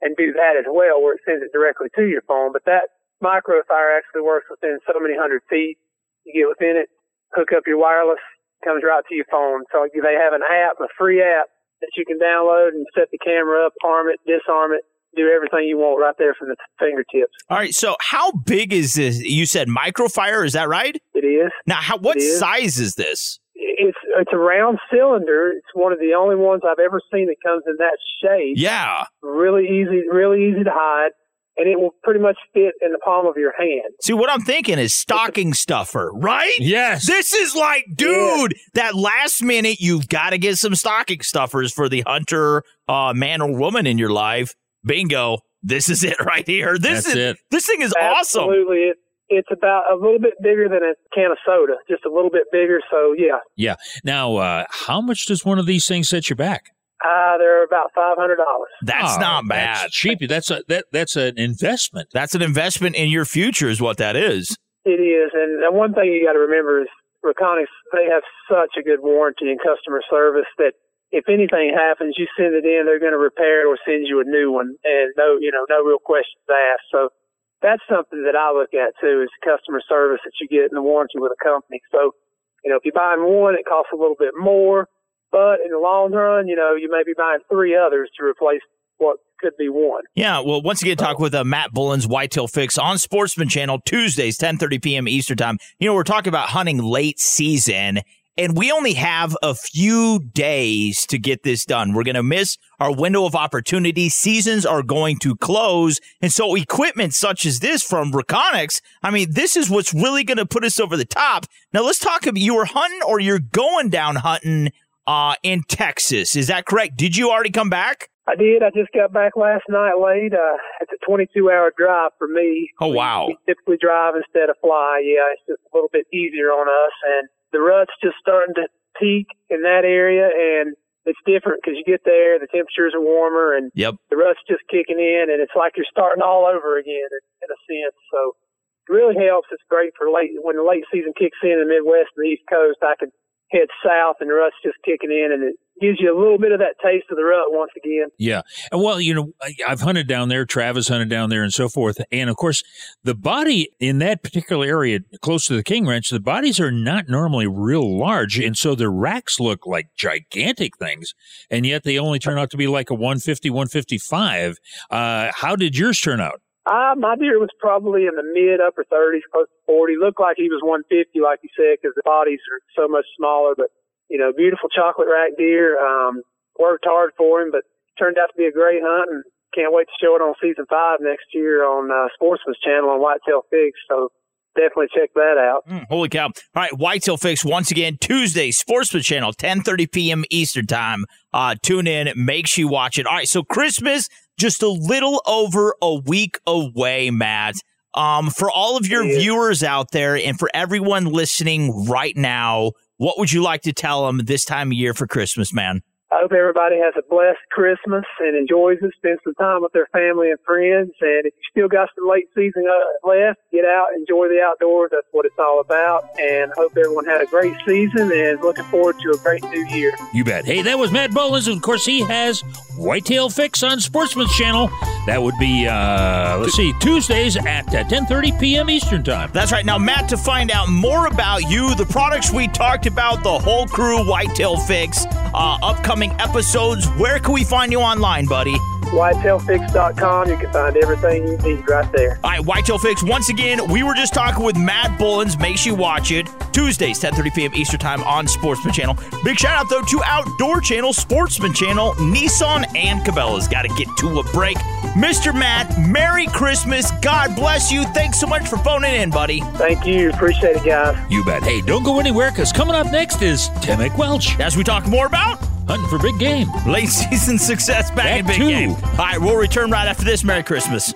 [SPEAKER 26] and do that as well where it sends it directly to your phone. But that microfire actually works within so many hundred feet. You get within it, hook up your wireless, comes right to your phone. So they have an app, a free app that you can download and set the camera up, arm it, disarm it, do everything you want right there from the fingertips.
[SPEAKER 3] All right. So, how big is this? You said microfire, is that right?
[SPEAKER 26] It is.
[SPEAKER 3] Now, how, what size is this?
[SPEAKER 26] It's it's a round cylinder. It's one of the only ones I've ever seen that comes in that shape.
[SPEAKER 3] Yeah.
[SPEAKER 26] Really easy, really easy to hide, and it will pretty much fit in the palm of your hand.
[SPEAKER 3] See, what I'm thinking is stocking stuffer, right?
[SPEAKER 14] Yes.
[SPEAKER 3] This is like, dude, that last minute, you've got to get some stocking stuffers for the hunter, uh, man or woman in your life. Bingo. This is it right here. This
[SPEAKER 14] That's
[SPEAKER 3] is
[SPEAKER 14] it.
[SPEAKER 3] this thing is awesome.
[SPEAKER 26] Absolutely, it, it's about a little bit bigger than a can of soda, just a little bit bigger. So yeah,
[SPEAKER 14] Yeah. Now, uh, how much does one of these things set you back?
[SPEAKER 26] uh, they're about five hundred dollars.
[SPEAKER 3] That's
[SPEAKER 14] Oh,
[SPEAKER 3] not bad.
[SPEAKER 14] That's cheap. That's a that that's an investment.
[SPEAKER 3] That's an investment in your future, is what that is.
[SPEAKER 26] It is, and the one thing you got to remember is Reconyx. They have such a good warranty and customer service that if anything happens, you send it in, they're going to repair it or send you a new one, and no, you know, no real questions asked. So that's something that I look at too is customer service that you get in the warranty with a company. So, you know, if you're buying one, it costs a little bit more, but in the long run, you know, you may be buying three others to replace what could be one.
[SPEAKER 3] Yeah, well, once again, talk with uh, Matt Bullins, Whitetail Fix on Sportsman Channel Tuesdays, 10:30 p.m. Eastern Time. You know, we're talking about hunting late season, and we only have a few days to get this done. We're going to miss our window of opportunity. Seasons are going to close. And so equipment such as this from Reconyx, I mean, this is what's really going to put us over the top. Now let's talk about you were hunting or you're going down hunting uh, in Texas. Is that correct? Did you already come back?
[SPEAKER 26] I did. I just got back last night late. Uh, it's a 22 hour drive for me.
[SPEAKER 3] Oh, wow.
[SPEAKER 26] We typically drive instead of fly. Yeah, it's just a little bit easier on us. And the rut's just starting to peak in that area. And it's different because you get there, the temperatures are warmer, and
[SPEAKER 3] yep.
[SPEAKER 26] the rut's just kicking in, and it's like you're starting all over again in, in a sense. So it really helps. It's great for late when the late season kicks in in the Midwest and the East Coast. I can head south and the rut's just kicking in and it gives you a little bit of that taste of the rut once again.
[SPEAKER 14] Yeah. And well, you know, I've hunted down there, Travis hunted down there and so forth. And of course, the body in that particular area close to the King Ranch, the bodies are not normally real large. And so the racks look like gigantic things. And yet they only turn out to be like a 150, 155. Uh, how did yours turn out?
[SPEAKER 26] Uh, my deer was probably in the mid upper 30s, close to 40. Looked like he was 150, like you said, because the bodies are so much smaller. But you know, beautiful chocolate rack deer. Um, worked hard for him, but turned out to be a great hunt, and can't wait to show it on season five next year on uh, Sportsman's Channel on Whitetail Fix. So definitely check that out.
[SPEAKER 3] Mm, holy cow! All right, Whitetail Fix once again Tuesday, Sportsman Channel, 10:30 p.m. Eastern Time. Uh, tune in, make sure you watch it. All right, so Christmas just a little over a week away, Matt. Um, for all of your yeah. viewers out there and for everyone listening right now, what would you like to tell them this time of year for Christmas, man?
[SPEAKER 26] I hope everybody has a blessed Christmas and enjoys it, spends some time with their family and friends. And if you still got some late season uh, left, get out, enjoy the outdoors. That's what it's all about. And hope everyone had a great season and looking forward to a great new year.
[SPEAKER 14] You bet. Hey, that was Matt Bullins. And of course, he has Whitetail Fix on Sportsman's Channel. That would be, uh, let's see, Tuesdays at 10.30 p.m. Eastern Time.
[SPEAKER 3] That's right. Now, Matt, to find out more about you, the products we talked about, the whole crew, Whitetail Fix, uh, upcoming episodes. Where can we find you online, buddy?
[SPEAKER 26] whitetailfix.com. You can find everything you need right there.
[SPEAKER 3] All right, Whitetail Fix. Once again, we were just talking with Matt Bullins. Make sure you watch it. Tuesdays, 10.30 p.m. Eastern Time on Sportsman Channel. Big shout out, though, to Outdoor Channel, Sportsman Channel, Nissan, and Cabela's. Got to get to a break. Mr. Matt, Merry Christmas. God bless you. Thanks so much for phoning in, buddy.
[SPEAKER 26] Thank you. Appreciate it, guys.
[SPEAKER 14] You bet. Hey, don't go anywhere because coming up next is Tim Welch.
[SPEAKER 3] As we talk more about
[SPEAKER 14] hunting for big game.
[SPEAKER 3] Late season success back that in big too. game. All right, we'll return right after this. Merry Christmas.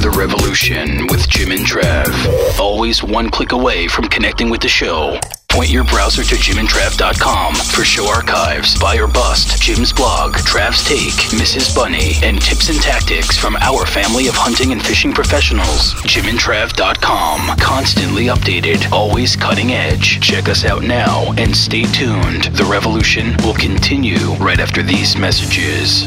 [SPEAKER 1] The Revolution with Jim and Trav. Always one click away from connecting with the show. Point your browser to jimandtrav.com for show archives, buy or bust, Jim's blog, Trav's take, Mrs. Bunny, and tips and tactics from our family of hunting and fishing professionals. jimandtrav.com. Constantly updated, always cutting edge. Check us out now and stay tuned. The revolution will continue right after these messages.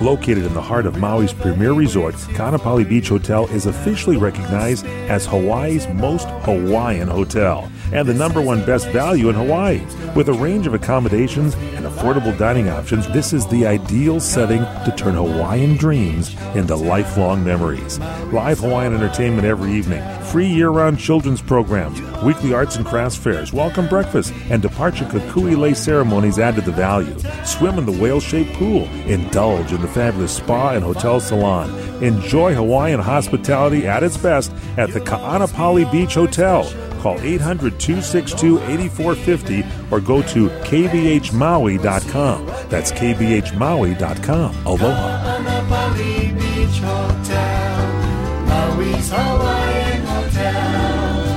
[SPEAKER 27] Located in the heart of Maui's premier resort, Ka'anapali Beach Hotel is officially recognized as Hawaii's most Hawaiian hotel and the number one best value in Hawaii. With a range of accommodations and affordable dining options, this is the ideal setting to turn Hawaiian dreams into lifelong memories. Live Hawaiian entertainment every evening, free year round children's programs, weekly arts and crafts fairs, welcome breakfast, and departure kukui lei ceremonies add to the value. Swim in the whale shaped pool, indulge in the fabulous spa and hotel salon. Enjoy Hawaiian hospitality at its best at the Ka'anapali Beach Hotel. Call 800 262 8450 or go to kbhmaui.com. That's kbhmaui.com. Aloha.
[SPEAKER 28] Ka'anapali Beach Hotel, Maui's Hawaiian Hotel.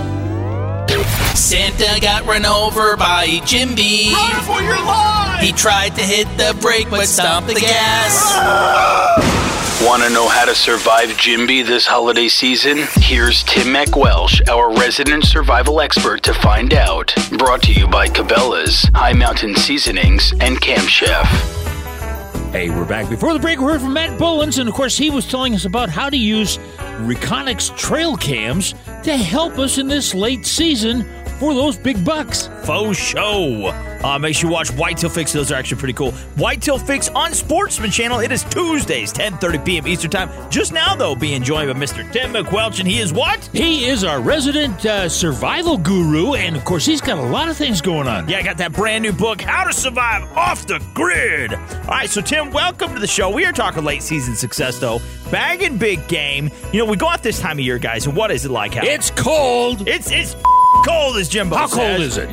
[SPEAKER 21] Santa got run over by Jim B.
[SPEAKER 28] Run for your life!
[SPEAKER 21] He tried to hit the brake but stomped the gas. Ah!
[SPEAKER 1] Want to know how to survive Jimby this holiday season? Here's Tim MacWelch, our resident survival expert, to find out. Brought to you by Cabela's, High Mountain Seasonings, and Camp Chef.
[SPEAKER 14] Hey, we're back. Before the break, we heard from Matt Bullins, and of course, he was telling us about how to use Reconyx trail cams to help us in this late season for those big bucks.
[SPEAKER 3] Faux show. Uh, make sure you watch Whitetail Fix. Those are actually pretty cool. Whitetail Fix on Sportsman Channel. It is Tuesdays, 10.30 p.m. Eastern Time. Just now, though, being joined by Mr. Tim MacWelch, and he is what?
[SPEAKER 14] He is our resident uh, survival guru, and of course, he's got a lot of things going on.
[SPEAKER 3] Yeah, I got that brand new book, How to Survive Off the Grid. All right, so Tim, welcome to the show. We are talking late season success, though. Bagging big game. You know, we go out this time of year, guys, and what is it like? Out?
[SPEAKER 14] It's cold.
[SPEAKER 3] It's it's cold, as Jimbo
[SPEAKER 14] How
[SPEAKER 3] says.
[SPEAKER 14] cold is it?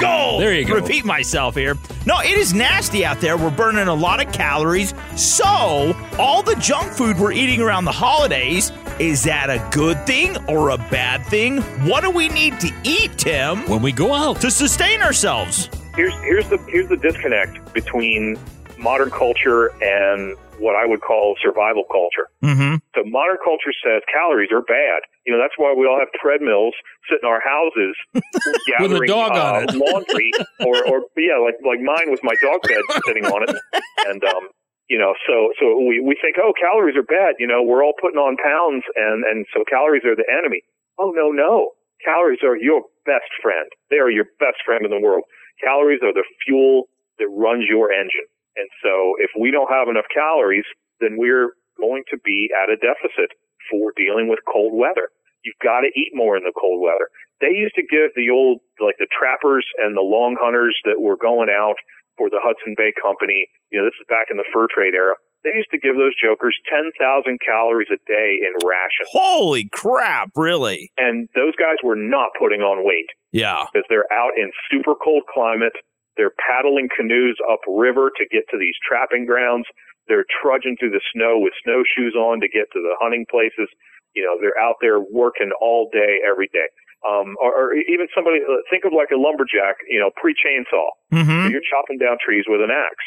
[SPEAKER 3] Gold.
[SPEAKER 14] There you go.
[SPEAKER 3] Repeat myself here. No, it is nasty out there. We're burning a lot of calories. So, all the junk food we're eating around the holidays, is that a good thing or a bad thing? What do we need to eat, Tim?
[SPEAKER 14] When we go out
[SPEAKER 3] to sustain ourselves.
[SPEAKER 29] here's here's the here's the disconnect between modern culture and what I would call survival culture.
[SPEAKER 3] Mm-hmm.
[SPEAKER 29] So modern culture says calories are bad. You know that's why we all have treadmills sitting in our houses
[SPEAKER 14] With a
[SPEAKER 29] gathering
[SPEAKER 14] dog on
[SPEAKER 29] uh,
[SPEAKER 14] it.
[SPEAKER 29] laundry, or or yeah, like like mine with my dog bed sitting on it, and um. You know, so so we, we think, oh, calories are bad. You know, we're all putting on pounds, and and so calories are the enemy. Oh no, no, calories are your best friend. They are your best friend in the world. Calories are the fuel that runs your engine. And so if we don't have enough calories, then we're going to be at a deficit for dealing with cold weather. You've got to eat more in the cold weather. They used to give the old, like the trappers and the long hunters that were going out for the Hudson Bay Company, you know, this is back in the fur trade era. They used to give those jokers 10,000 calories a day in rations.
[SPEAKER 3] Holy crap, really?
[SPEAKER 29] And those guys were not putting on weight
[SPEAKER 3] Yeah.
[SPEAKER 29] because they're out in super cold climate. They're paddling canoes upriver to get to these trapping grounds. They're trudging through the snow with snowshoes on to get to the hunting places. You know, they're out there working all day, every day. Um, or, or even somebody, uh, think of like a lumberjack, you know, pre chainsaw.
[SPEAKER 3] Mm-hmm.
[SPEAKER 29] So you're chopping down trees with an axe.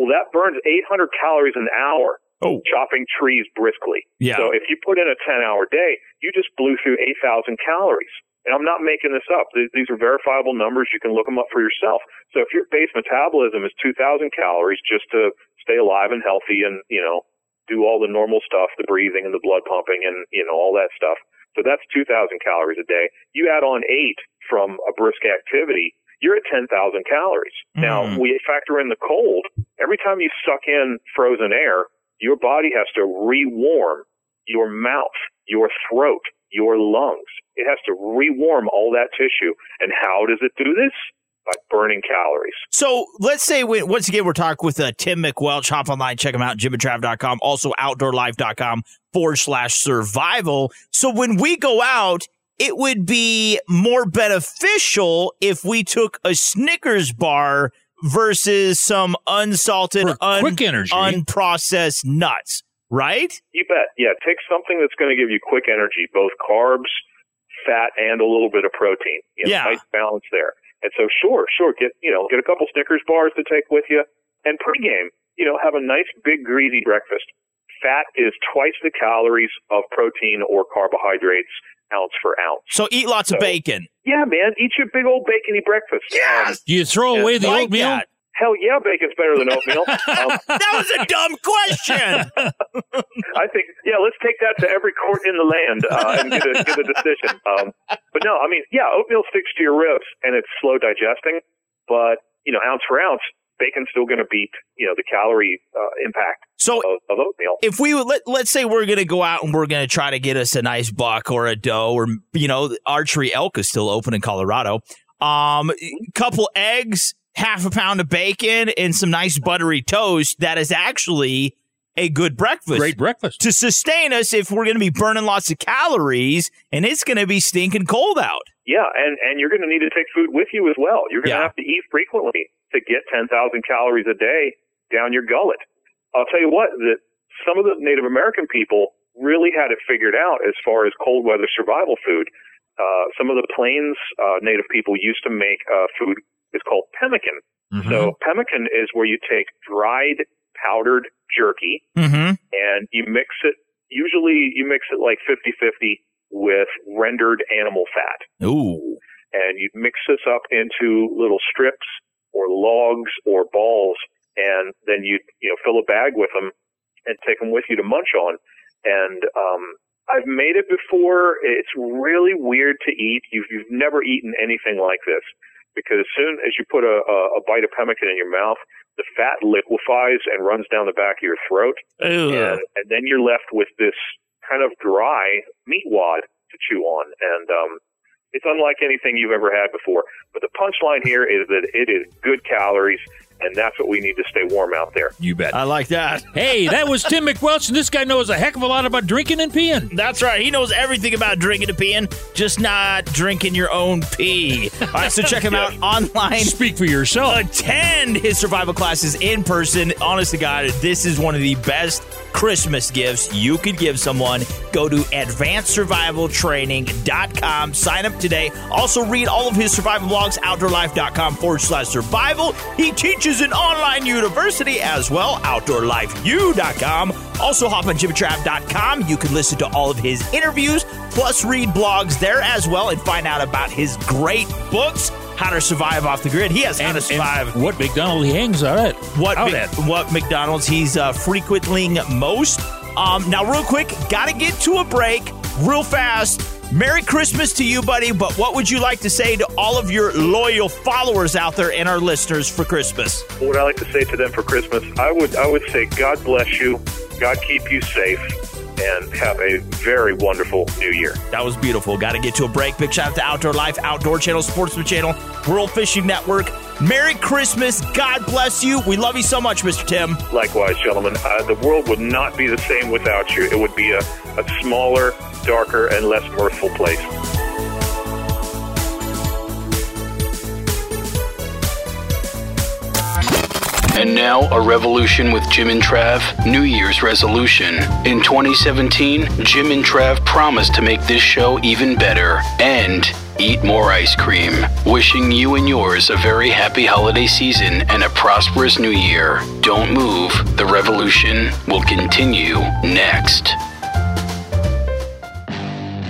[SPEAKER 29] Well, that burns 800 calories an hour
[SPEAKER 3] oh.
[SPEAKER 29] chopping trees briskly.
[SPEAKER 3] Yeah.
[SPEAKER 29] So if you put in a 10 hour day, you just blew through 8,000 calories. And I'm not making this up. These are verifiable numbers. You can look them up for yourself. So if your base metabolism is 2,000 calories just to stay alive and healthy and, you know, do all the normal stuff, the breathing and the blood pumping and, you know, all that stuff. So that's 2,000 calories a day. You add on eight from a brisk activity, you're at 10,000 calories. Now,
[SPEAKER 3] Mm.
[SPEAKER 29] we factor in the cold. Every time you suck in frozen air, your body has to rewarm your mouth, your throat, your lungs. It has to rewarm all that tissue. And how does it do this? By burning calories.
[SPEAKER 3] So let's say we, once again we're talking with uh, Tim MacWelch. Hop online, check him out, jimandtrav.com, also outdoorlife.com forward slash survival. So when we go out, it would be more beneficial if we took a Snickers bar versus some unsalted, un-
[SPEAKER 14] quick energy.
[SPEAKER 3] unprocessed nuts, right?
[SPEAKER 29] You bet. Yeah, take something that's going to give you quick energy, both carbs, fat, and a little bit of protein. You know,
[SPEAKER 3] Yeah.
[SPEAKER 29] Nice balance there. And so, sure, sure, get you know, get a couple Snickers bars to take with you, and pregame, you know, have a nice big greasy breakfast. Fat is twice the calories of protein or carbohydrates ounce for ounce.
[SPEAKER 3] So eat lots of bacon.
[SPEAKER 29] Yeah, man, eat your big old bacony breakfast. Yes.
[SPEAKER 14] Do you throw away the oatmeal?
[SPEAKER 29] Hell yeah, bacon's better than oatmeal. Um,
[SPEAKER 3] that was a dumb question.
[SPEAKER 29] I think, yeah, let's take that to every court in the land uh, and get a, get a decision. Um, but no, I mean, yeah, oatmeal sticks to your ribs and it's slow digesting, but you know, ounce for ounce, bacon's still going to beat you know the calorie uh, impact
[SPEAKER 3] So
[SPEAKER 29] of, of oatmeal.
[SPEAKER 3] if we would let let's say we're gonna go out and we're gonna try to get us a nice buck or a doe or you know archery elk is still open in Colorado. Um, couple eggs, half a pound of bacon, and some nice buttery toast. That is actually a good breakfast.
[SPEAKER 14] Great breakfast
[SPEAKER 3] to sustain us if we're gonna be burning lots of calories and it's gonna be stinking cold out.
[SPEAKER 29] Yeah, and and you're going to need to take food with you as well. You're going to have to eat frequently to get 10,000 calories a day down your gullet. I'll tell you what, that some of the Native American people really had it figured out as far as cold weather survival food. Uh, some of the plains uh, Native people used to make uh, food. It's called pemmican.
[SPEAKER 3] Mm-hmm.
[SPEAKER 29] So pemmican is where you take dried powdered jerky
[SPEAKER 3] Mm-hmm.
[SPEAKER 29] and you mix it. Usually, you mix it like 50-50 with rendered animal fat.
[SPEAKER 3] Ooh.
[SPEAKER 29] And you mix this up into little strips or logs or balls, and then you you know fill a bag with them and take them with you to munch on. And um, I've made it before. It's really weird to eat. You've, you've never eaten anything like this because as soon as you put a, a, a bite of pemmican in your mouth, the fat liquefies and runs down the back of your throat, and, and then you're left with this kind of dry meat wad to chew on. And um, it's unlike anything you've ever had before. But the punchline here is that it is good calories, and that's what we need to stay warm out there.
[SPEAKER 3] You bet.
[SPEAKER 14] I like that. Hey, that was Tim MacWelch, and this guy knows a heck of a lot about drinking and peeing.
[SPEAKER 3] That's right. He knows everything about drinking and peeing, just not drinking your own pee. All right, so check him out online.
[SPEAKER 14] Speak for yourself.
[SPEAKER 3] Attend his survival classes in person. Honest to God, this is one of the best Christmas gifts you could give someone. Go to advancedsurvivaltraining.com. Sign up today. Also, read all of his survival blogs, outdoorlife.com forward slash survival. He teaches an online university as well, outdoorlifeu.com. Also, hop on jimtrap.com. You can listen to all of his interviews, plus read blogs there as well and find out about his great books. How to survive off the grid. He has how to survive.
[SPEAKER 14] what McDonald he hangs out at.
[SPEAKER 3] What
[SPEAKER 14] Out at.
[SPEAKER 3] what McDonald's he's uh, frequenting most. Um, now, real quick, gotta get to a break real fast. Merry Christmas to you, buddy. But what would you like to say to all of your loyal followers out there and our listeners for Christmas?
[SPEAKER 29] What I like to say to them for Christmas, I would I would say God bless you, God keep you safe, and have a very wonderful New Year.
[SPEAKER 3] That was beautiful. Got to get to a break. Big shout out to Outdoor Life, Outdoor Channel, Sportsman Channel, World Fishing Network. Merry Christmas. God bless you. We love you so much, Mr. Tim.
[SPEAKER 29] Likewise, gentlemen, uh, the world would not be the same without you. It would be a, a smaller, darker, and less mirthful place.
[SPEAKER 1] And now, a revolution with Jim and Trav New Year's resolution. In 2017, Jim and Trav promised to make this show even better and eat more ice cream. Wishing you and yours a very happy holiday season and a prosperous new year. Don't move, the revolution will continue next.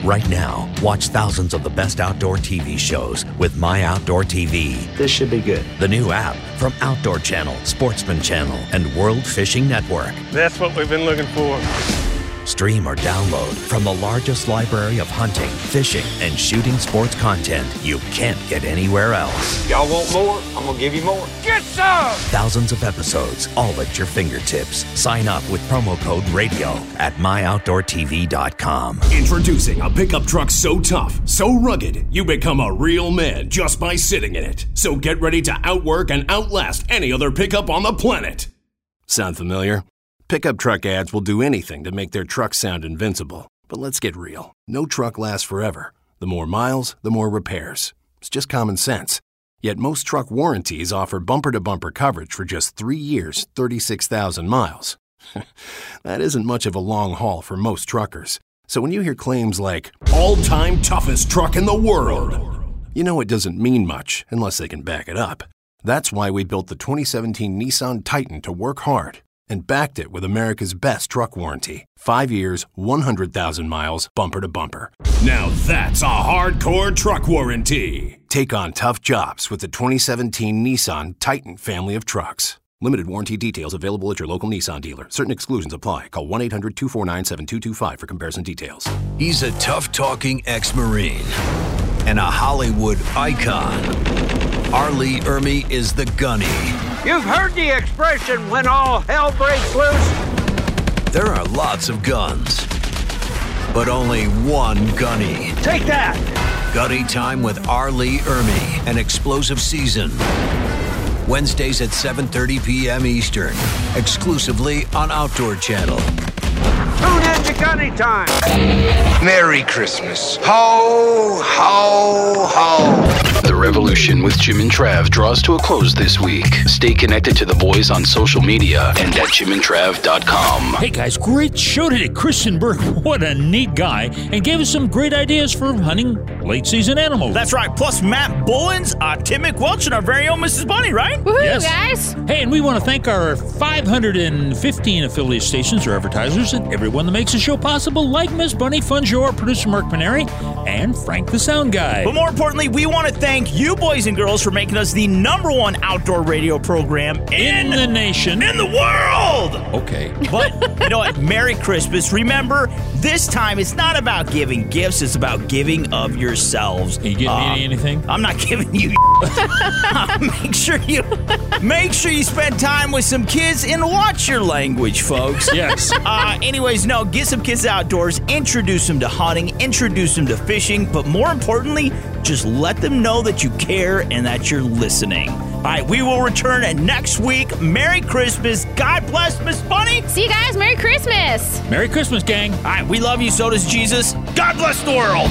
[SPEAKER 16] Right now, watch thousands of the best outdoor TV shows with My Outdoor TV.
[SPEAKER 7] This should be good.
[SPEAKER 16] The new app from Outdoor Channel, Sportsman Channel, and World Fishing Network.
[SPEAKER 30] That's what we've been looking for.
[SPEAKER 16] Stream or download from the largest library of hunting, fishing, and shooting sports content you can't get anywhere else.
[SPEAKER 25] Y'all want more? I'm gonna give you more. Get some!
[SPEAKER 16] Thousands of episodes, all at your fingertips. Sign up with promo code RADIO at myoutdoortv.com.
[SPEAKER 31] Introducing a pickup truck so tough, so rugged, you become a real man just by sitting in it. So get ready to outwork and outlast any other pickup on the planet.
[SPEAKER 18] Sound familiar? Pickup truck ads will do anything to make their trucks sound invincible. But let's get real. No truck lasts forever. The more miles, the more repairs. It's just common sense. Yet most truck warranties offer bumper to bumper coverage for just three years, 36,000 miles. that isn't much of a long haul for most truckers. So when you hear claims like,
[SPEAKER 31] All time toughest truck in the world,
[SPEAKER 18] you know it doesn't mean much unless they can back it up. That's why we built the 2017 Nissan Titan to work hard and backed it with America's best truck warranty. Five years, 100,000 miles, bumper to bumper.
[SPEAKER 31] now that's a hardcore truck warranty.
[SPEAKER 18] Take on tough jobs with the 2017 Nissan Titan family of trucks. Limited warranty details available at your local Nissan dealer. Certain exclusions apply. Call 1 800 249 7225 for comparison details.
[SPEAKER 32] He's a tough talking ex Marine and a Hollywood icon. R. Lee Ermey is the gunny.
[SPEAKER 25] You've heard the expression when all hell breaks loose.
[SPEAKER 32] There are lots of guns, but only one gunny.
[SPEAKER 25] Take that!
[SPEAKER 32] Gunny Time with R. Lee Ermey, an explosive season. Wednesdays at 7:30 p.m. Eastern, exclusively on Outdoor Channel.
[SPEAKER 25] Tune in to
[SPEAKER 33] Christmas time. Merry Christmas. Ho, ho, ho.
[SPEAKER 1] The Revolution with Jim and Trav draws to a close this week. Stay connected to the boys on social media and at jimandtrav.com.
[SPEAKER 14] Hey guys, great show today. Christian Berg, what a neat guy, and gave us some great ideas for hunting late season animals.
[SPEAKER 3] That's right. Plus Matt Bullins, uh, Tim MacWelch, and our very own Mrs. Bunny, right?
[SPEAKER 14] Yes. guys. Hey, and we want to thank our 515 affiliate stations or advertisers and everyone that makes the show possible, like Miss Bunny, Fun Joe, our producer Mark Paneri, and Frank the Sound Guy.
[SPEAKER 3] But more importantly, we want to thank you, boys and girls, for making us the number one outdoor radio program
[SPEAKER 14] in, the nation.
[SPEAKER 3] in the world.
[SPEAKER 14] Okay.
[SPEAKER 3] But you know what? Merry Christmas. Remember, this time it's not about giving gifts, it's about giving of yourselves.
[SPEAKER 14] Are you getting me uh, anything?
[SPEAKER 3] I'm not giving you make sure you make sure you spend time with some kids and watch your language, folks.
[SPEAKER 14] Yes.
[SPEAKER 3] Uh, anyways, no, get some kids outdoors, introduce them to hunting, introduce them to fishing, but more importantly, just let them know that you care and that you're listening. All right, we will return next week. Merry Christmas. God bless Miss Bunny.
[SPEAKER 34] See you guys. Merry Christmas.
[SPEAKER 14] Merry Christmas, gang.
[SPEAKER 3] All right, we love you. So does Jesus. God bless the world.